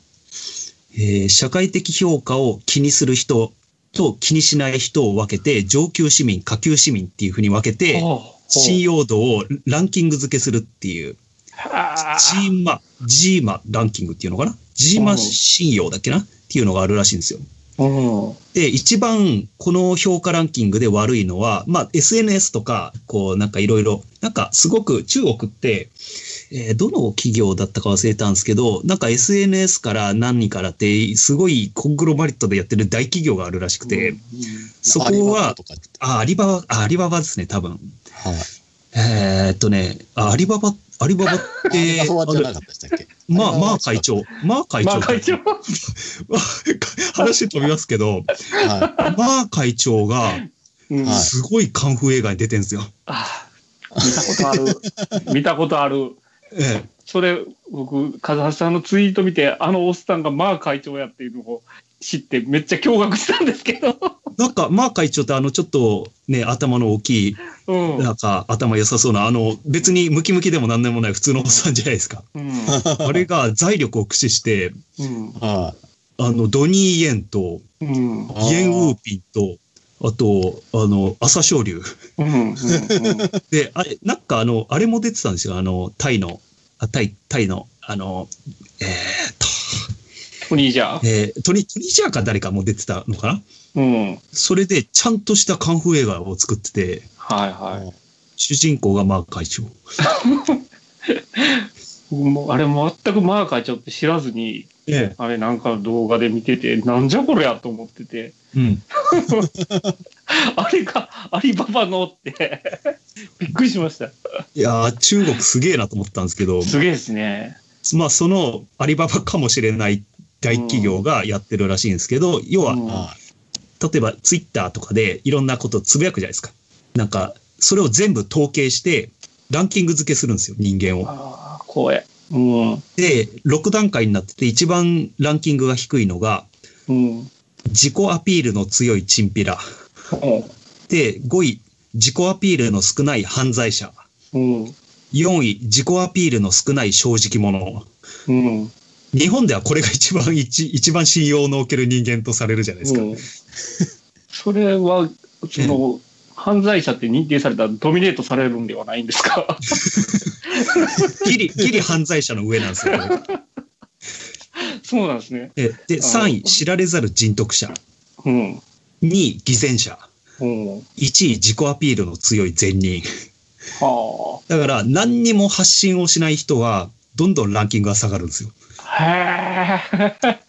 えー社会的評価を気にする人と気にしない人を分けて、上級市民、下級市民っていうふうに分けて、信用度をランキング付けするっていう、ジーマ、ジーマランキングっていうのかな？ジーマ信用だっけな？っていうのがあるらしいんですよ。うん。で、一番この評価ランキングで悪いのは、まあ SNS とか、こうなんかいろいろ、なんかすごく中国って、えーどの企業だったか忘れたんですけど、なんか SNS から何からって、すごいコングロマリットでやってる大企業があるらしくて、そこアリババはあ、アリババ、あアリババですね、多分。はい。えーっとね、あアリババ、アリババって、*laughs* アリババじゃなあかったでしたっけ？まあ、まあ会長、まあ会長。まあ会長。話飛びますけど、はまあ会長が、すごいカンフー映画に出てんですよ。あ見たことある。*laughs* 見たことある。ええ。それ、僕、風橋さんのツイート見て、あのおっさんがマー会長やっていうのを知って、めっちゃ驚愕したんですけど。なんか、まあ会長ってあの、ちょっとね、頭の大きい、うん。なんか頭良さそうな、あの、別にムキムキでもなんでもない普通のおっさんじゃないですか。うん。あれが財力を駆使して、うん。あの、ドニー・イエンと、うん。イエン・ウーピンと、あと、あの、朝青龍。で、あれ、なんかあの、あれも出てたんですよ。あの、タイの、あタイ、タイの、あの、えートニーじゃ。えートニ、トニジアか誰かも出てたのかな？うん。はいそれで、ちゃんとしたカンフー映画を作ってて、は主人公がマーク会長。*laughs* もあれ全くマー会長って知らずに、ええ。あれなんかの動画で見てて、なんじゃこれやと思ってて、うん。*laughs* あれがアリババのって、*laughs* びっくりしました。いやー、中国すげえなと思ったんですけど、すげえですね。まあ、そのアリババかもしれない大企業がやってるらしいんですけど、要は、例えばツイッターとかでいろんなことつぶやくじゃないですか。なんか、それを全部統計して、ランキング付けするんですよ、人間を。ああ、光栄。うん。で、6段階になってて、一番ランキングが低いのが、うん。自己アピールの強いチンピラ。で、5位、自己アピールの少ない犯罪者。うん。4位、自己アピールの少ない正直者。うん。日本ではこれが一番一、一番信用のおける人間とされるじゃないですか。うんそれは、その、犯罪者って認定されたらドミネートされるんではないんですか？*laughs* ギリ、ギリ犯罪者の上なんですよ。そうなんですね。で、で3位、知られざる人徳者。うん。2位、偽善者。うん。1位、自己アピールの強い善人。はだから、何にも発信をしない人は、どんどんランキングが下がるんですよ。あ。へえ。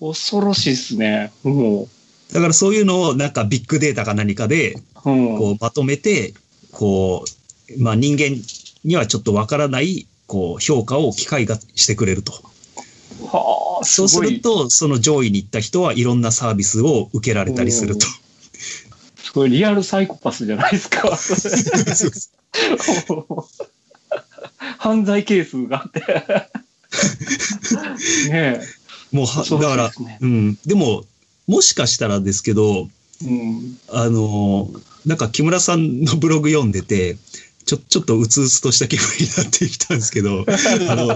恐ろしいですね。うん。だからそういうのをなんかビッグデータか何かでうん。こうまとめて、こう、まあ人間にはちょっとわからない、こう評価を機械がしてくれると。はあ、すそうすると、その上位に行った人はいろんなサービスを受けられたりすると。すごいリアルサイコパスじゃないですか。犯罪係数があって。*laughs* ねもうは、恐ろしいだからうん。でも、もしかしたらですけど、え。うん。あの、なんか木村さんのブログ読んでて、ちょ、ちょっとうつうつとした気分になってきたんですけど、*laughs* あの、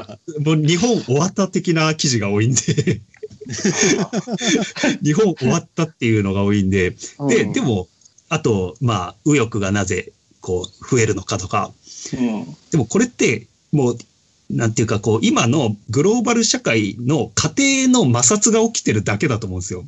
もう日本終わった的な記事が多いんで、*laughs* 日本終わったっていうのが多いんで、で、でも、も、あと、まあ、右翼がなぜ、こう、増えるのかとか、うん。でもこれって、もう、なんていうか、こう、今のグローバル社会の家庭の摩擦が起きてるだけだと思うんですよ。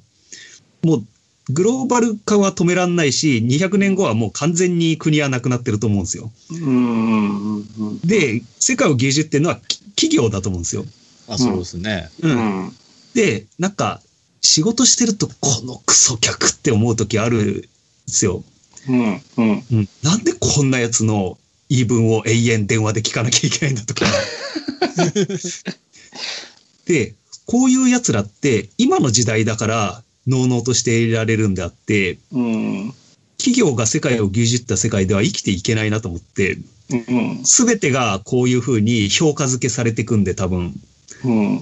もう、グローバル化は止めらんないし、200年後はもう完全に国はなくなってると思うんですよ。うん。うん。で、世界を牛耳ってるのはき企業だと思うんですよ。あ、そうですね。う。うんん。で、なんか、仕事してると、このクソ客って思う時あるんですよ。うん。うん。うん。なんでこんなやつの言い分を永遠電話で聞かなきゃいけないんだとか。*laughs* で、こういう奴らって今の時代だから、のうのうとしていられるんであって、うん。企業が世界を牛耳った世界では生きていけないなと思って、うん。すべてがこういうふうに評価付けされていくんで多分、うん。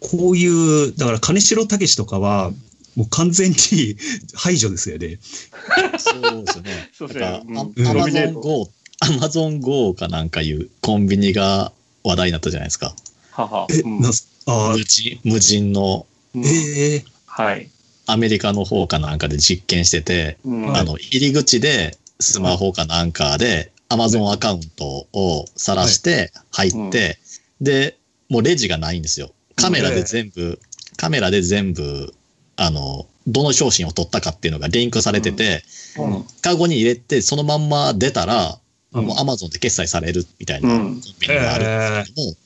こういう、だから金城武とかは、もう完全に排除ですよね。*laughs* そうですね。そうですなんか、ねうんアマゾン GO、アマゾン GO かなんかいうコンビニが話題になったじゃないですか。はは。え、うん。なんす、あ無人無人のうん。ーええはい。アメリカの方かなんかで実験してて、うん。あの、入り口でスマホかなんかで、アマゾンアカウントを晒して入って、で、もうレジがないんですよ。カメラで全部、カメラで全部、あの、どの商品を取ったかっていうのがリンクされてて、うん。カゴに入れてそのまんま出たら、うんもうアマゾンで決済されるみたいなコうん。ンビニがあるんですけども、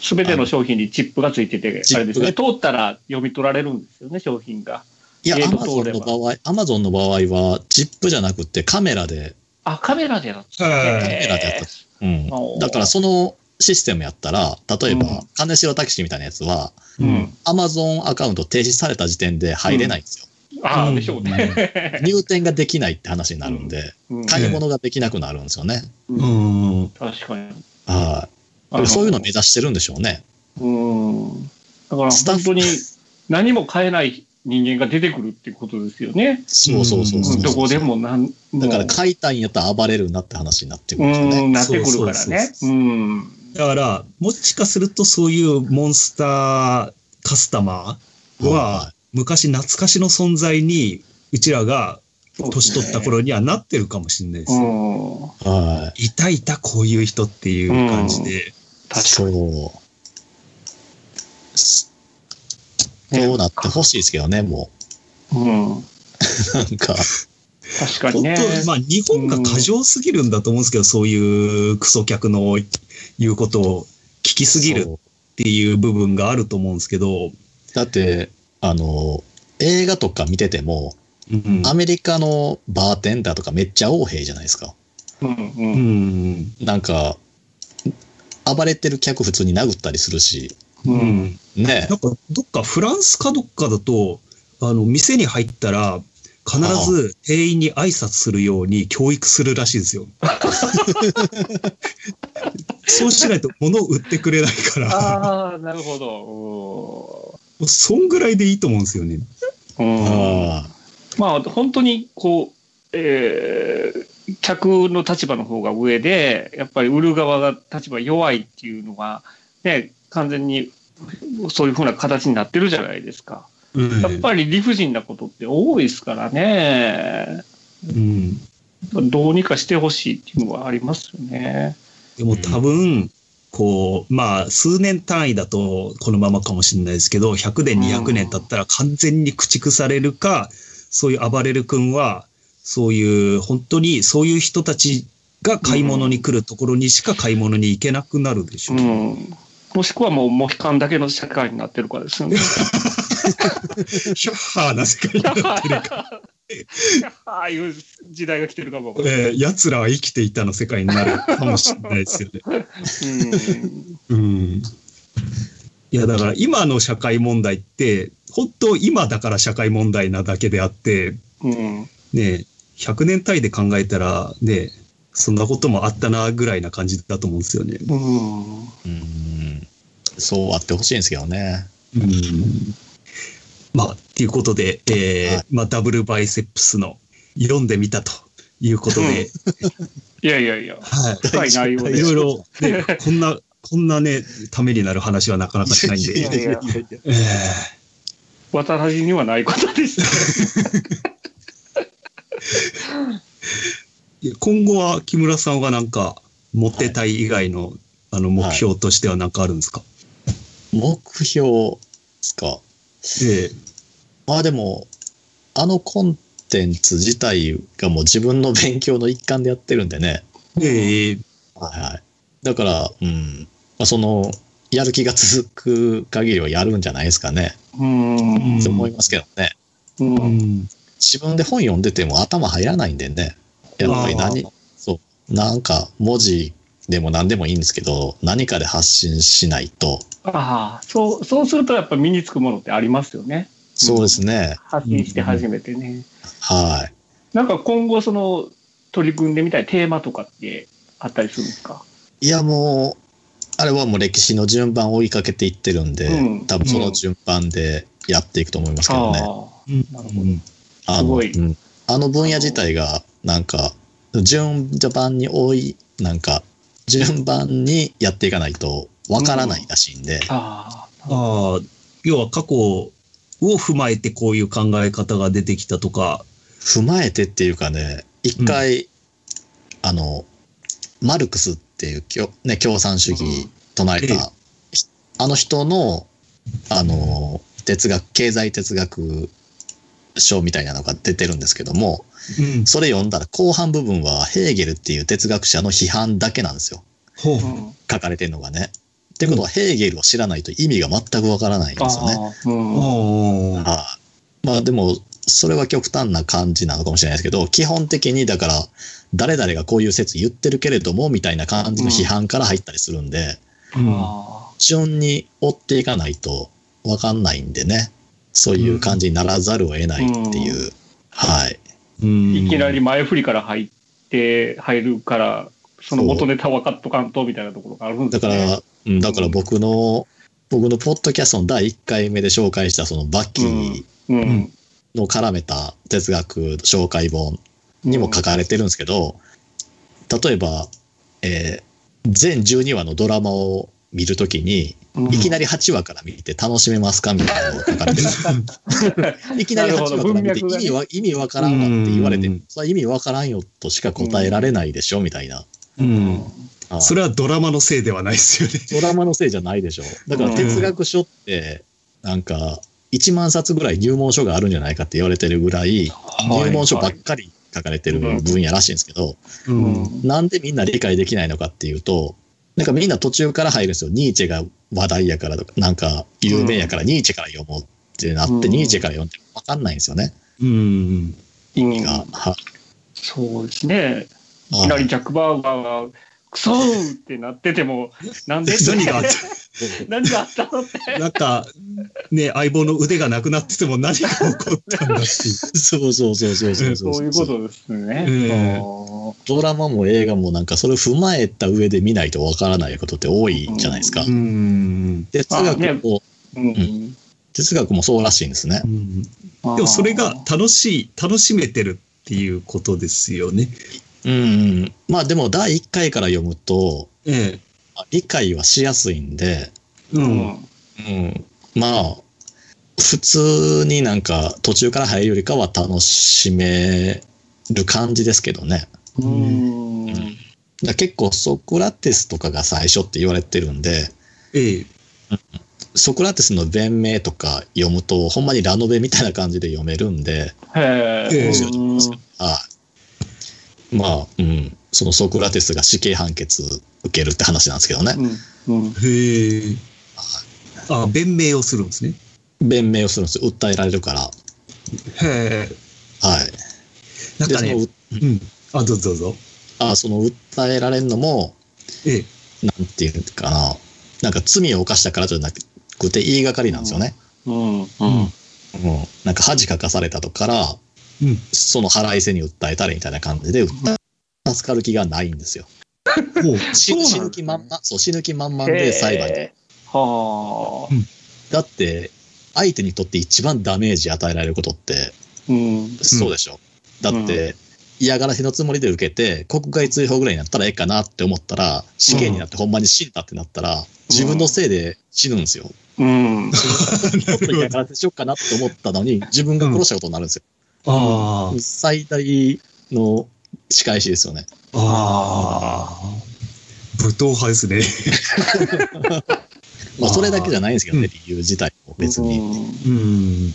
すべての商品にチップがついてて、あれですね、通ったら読み取られるんですよね、商品が。いや、アマゾンの場合、アマゾンの場合は、チップじゃなくてカメラで、あ、カメラでやった。はい。カメラでやった。うん。だからそのシステムやったら、例えば、うん。金城タクシーみたいなやつは、うん。アマゾンアカウント停止された時点で入れないんですよ。ああ、うんでしょうね。入店ができないって話になるんで、うん買い物ができなくなるんですよね。ううんん。確かに。はい。あそういうのを目指してるんでしょうね。うん。だからスタッフ本当に何も買えない人間が出てくるっていうことですよね。そうそうそうそう。うんどこで。もなんだからも買いたいんやったら暴れるなって話になってくうるんですよね。ん、なってくるからね。そうそううん。だから、もしかするとそういうモンスターカスタマーはは、昔懐かしの存在に、うちらが年取った頃にはなってるかもしれないですよ。うん。はい。いたいたこういう人っていう感じで。確かに。そう。すそうなってほしいですけどね、もうん。う。*laughs* なんか、確かにね。本当、まあ日本が過剰すぎるんだと思うんですけど、そういうクソ客の言うことを聞きすぎるっていう部分があると思うんですけど、だって、あの、映画とか見てても、うんアメリカのバーテンダーとかめっちゃ横兵じゃないですか。うんう。うんん。なんか、暴れてる客普通に殴ったりするし、う。うんん。ねなんか、どっかフランスかどっかだと、あの、店に入ったら、必ず店員に挨拶するように教育するらしいですよ。*laughs* そうしないと物を売ってくれないから、ああ、なるほど。もうそんぐらいでいいと思うんですよね。うん。あまあ、本当に、こう、えー客の立場の方が上で、やっぱり売る側が立場弱いっていうのは、ね、完全にそういうふうな形になってるじゃないですか。うんやっぱり理不尽なことって多いですからね。うんどうにかしてほしいっていうのはありますよね。でも多分、こう、まあ、数年単位だとこのままかもしれないですけど、100年、200年経ったら完全に駆逐されるか、そういう暴れる君は、そういう、本当にそういう人たちが買い物に来るところにしか買い物に行けなくなるでしょうう。ん。もしくはもうモヒカンだけの社会になってるからですよね。*laughs* シャッハーな世界になってるか。*laughs* *laughs* ああいう時代が来てるかも。えー奴らは生きていたの世界になるかもしれないですよね。*laughs* うんうん。いや、だから今の社会問題って、本当今だから社会問題なだけであって、うん。ね、100年単位で考えたら、ね、そんなこともあったなぐらいな感じだと思うんですよね。うん。うん。そうあってほしいんですけどね。うん。まあ、っていうことで、えーはい。まあ、ダブルバイセップスの読んでみたということで、*laughs* いやいやいや、は深い内容い。いで。ろいろ、ね、こんな、こんなね、ためになる話はなかなかしないんで、いやいやえ私にはないことです。*laughs* ー今後は木村さんはなんか、モテたい以外の、あの、目標としては何かあるんですか、目標ですか？ええまあでも、あのコンテンツ自体がもう自分の勉強の一環でやってるんでね。ええはいはい。だから、うん。まあ、その、やる気が続く限りはやるんじゃないですかね。うん。って思いますけどね。う。うんん。自分で本読んでても頭入らないんでね。やっぱり何あ、そう、なんか文字でも何でもいいんですけど、何かで発信しないと、ああ、そう、そうするとやっぱ身につくものってありますよね。そうですね。発信して初めてね。はい。なんか今後その取り組んでみたいテーマとかってあったりするんですか？いやもう、あれはもう歴史の順番を追いかけていってるんで、うん多分その順番でやっていくと思いますけどね。あうんなるほどうんあのすごいうんあの分野自体が、なんか、順番に多い、なんか、順番にやっていかないとわからないらしいんで、ああ。ああ、要は過去を踏まえてこういう考え方が出てきたとか、踏まえてっていうかね、一回、あの、マルクスっていうきょ、ね、共産主義唱えた、ええ。あの人の、あの、哲学、経済哲学書みたいなのが出てるんですけども、うん、それ読んだら後半部分はヘーゲルっていう哲学者の批判だけなんですよ。書かれてるのがね。ってことは、ヘーゲルを知らないと意味が全くわからないんですよね。ああうんあ。まあでも、それは極端な感じなのかもしれないですけど、基本的にだから、誰々がこういう説言ってるけれども、みたいな感じの批判から入ったりするんで、うんあ順に追っていかないとわかんないんでね。そういう感じにならざるを得ないっていう。はい。うんいきなり前振りから入って、入るから、その元ネタ分かっとかんとみたいなところがあるんですね。だから、うんだから僕の、僕のポッドキャストの第1回目で紹介したそのバッキ。の絡めた哲学紹介本にも書かれてるんですけど、例えば、えー全12話のドラマを見るときに、うんいきなり8話から見て楽しめますかみたいなのが書かれてる。*laughs* いきなり8話から見て意味わ意味わからんわって言われてうん、それは意味わからんよとしか答えられないでしょみたいな。うん。あそれはドラマのせいではないですよね。ドラマのせいじゃないでしょ。だから哲学書って、なんか、1万冊ぐらい入門書があるんじゃないかって言われてるぐらい、入門書ばっかり書かれてる分野らしいんですけど。なんでみんな理解できないのかっていうと、なんかみんな途中から入るんですよ。ニーチェが話題やからとか、なんか有名やからニーチェから読もうってなって、うんニーチェから読んでもわかんないんですよね。うん。意味がそうですね。いきなりジャック・バーガーが、クソーってなってても、なんで？*laughs* 何があっ *laughs* 何があったのって。たなんか、ね、相棒の腕がなくなってても何が起こったんだっていう。*laughs* そうそうそうそうそうそう。そういうことですね。ドラマも映画もなんかそれを踏まえた上で見ないとわからないことって多いじゃないですか。うん。哲学も、ーうん哲学もそうらしいんですねう。んでもそれが楽しい、楽しめてるっていうことですよね。うんうん。まあでも第1回から読むと、ええ。理解はしやすいんで、う。うんんうん、まあ、普通になんか途中から入るよりかは楽しめる感じですけどね。うんだから結構ソクラテスとかが最初って言われてるんで、ええ。ソクラテスの弁明とか読むと、ほんまにラノベみたいな感じで読めるんで、へえええ。はい。まあ、うん、そのソクラテスが死刑判決受けるって話なんですけどね。うんうんへえ。あ、弁明をするんですね。弁明をするんですよ。訴えられるから。へえ。はい。で、そなんかね、の、うん。あ、どうぞどうぞ。あその訴えられるのも、ええ。なんていうかな、なんか罪を犯したからじゃなくて言いがかりなんですよね。うんうんうん。なんか恥かかされたとから、うん。その腹いせに訴えたれみたいな感じで、訴え助かる気がないんですよ。もう、死そうなん死ぬ気満々、そう、死ぬ気満々で裁判に。へえはあ。だって、相手にとって一番ダメージ与えられることって、うん。そうでしょ。だって、嫌がらせのつもりで受けて、国外追放ぐらいになったらええかなって思ったら、死刑になってほんまに死んだってなったら、自分のせいで死ぬんですよ。うん。*laughs* ちょっと嫌がらせしようかなって思ったのに、自分が殺したことになるんですよ。あ最大の仕返しですよね。あ。ああ。武闘派ですね。*laughs* まあ、それだけじゃないんですけどね、うん理由自体も別に。うん。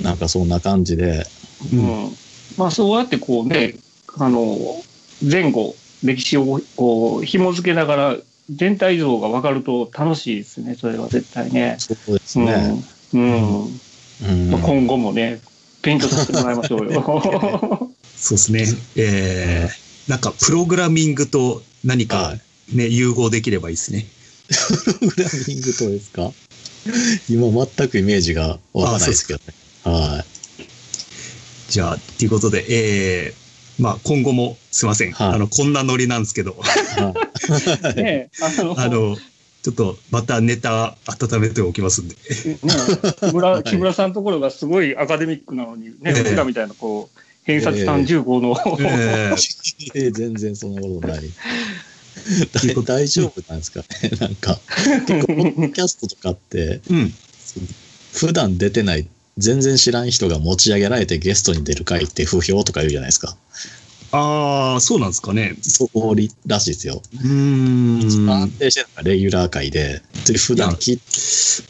なんかそんな感じで。うん。うんまあそうやってこうね、あの、前後、歴史をこう紐付けながら全体像が分かると楽しいですね、それは絶対ね。そうですね。うん。うん。うんまあ、今後もね、勉強させてもらいましょうよ。*laughs* そうですね。ええなんか、プログラミングと何かはいね、融合できればいいですね。プログラミングとですか？今全くイメージがわからないですけどね。はじゃあ、ということで、ええまあ、今後もすいません。はいあの、こんなノリなんですけど、い。は *laughs* いねあの、あの、ちょっとまたネタ温めておきますんで。ね、木村 *laughs* 木村さんのところがすごいアカデミックなのに、ね、ちらみたいな、こう、偏差値30号の、ええー *laughs* 全然そんなことない。*laughs* 大大丈夫なんですかね？なんか、結構、ポッドキャストとかって、ーうん。普段出てない、全然知らん人が持ち上げられてゲストに出る回って不評とか言うじゃないですか。ああ、そうなんですかね。そうりらしいですよ。うー一番安ん。定してるのがレギュラー回で、で普段聞い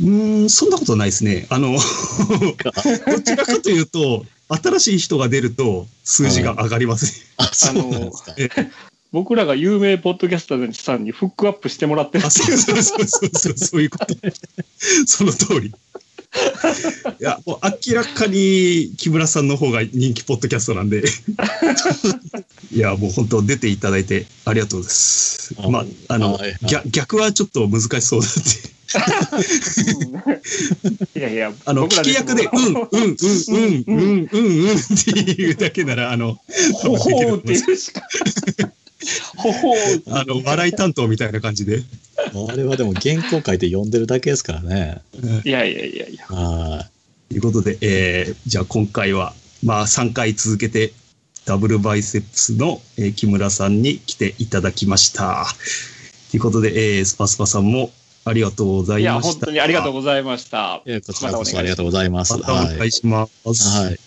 うん、そんなことないですね。あの、た *laughs* どちらかというと、新しい人が出ると数字が上がりますね。あ、そうなんですか。僕らが有名ポッドキャスターさんにフックアップしてもらってるあ、ってそういう。そうそうそうそう、そういうこと。その通り。いや、もう明らかに木村さんの方が人気ポッドキャストなんで。*laughs* いや、もう本当出ていただいてありがとうです。あまあ、あのはいはい、逆逆はちょっと難しそうなんで。いやいや、*laughs* あの、聞き役で、うん、うん、うん、うん、うん、うん、うんっていうだけなら、あの、*laughs* ほほーっていうしか。ほほあの、笑い担当みたいな感じで。あれはでも原稿書いて読んでるだけですからね。いやいやいやいや。はということで、えー、じゃあ今回は、まあ3回続けて、ダブルバイセップスの、えー木村さんに来ていただきました。ということで、えー、スパスパさんもありがとうございや、いました。本当にありがとうございました。い。えこちらこそありがとうございます。またお願いします。はい。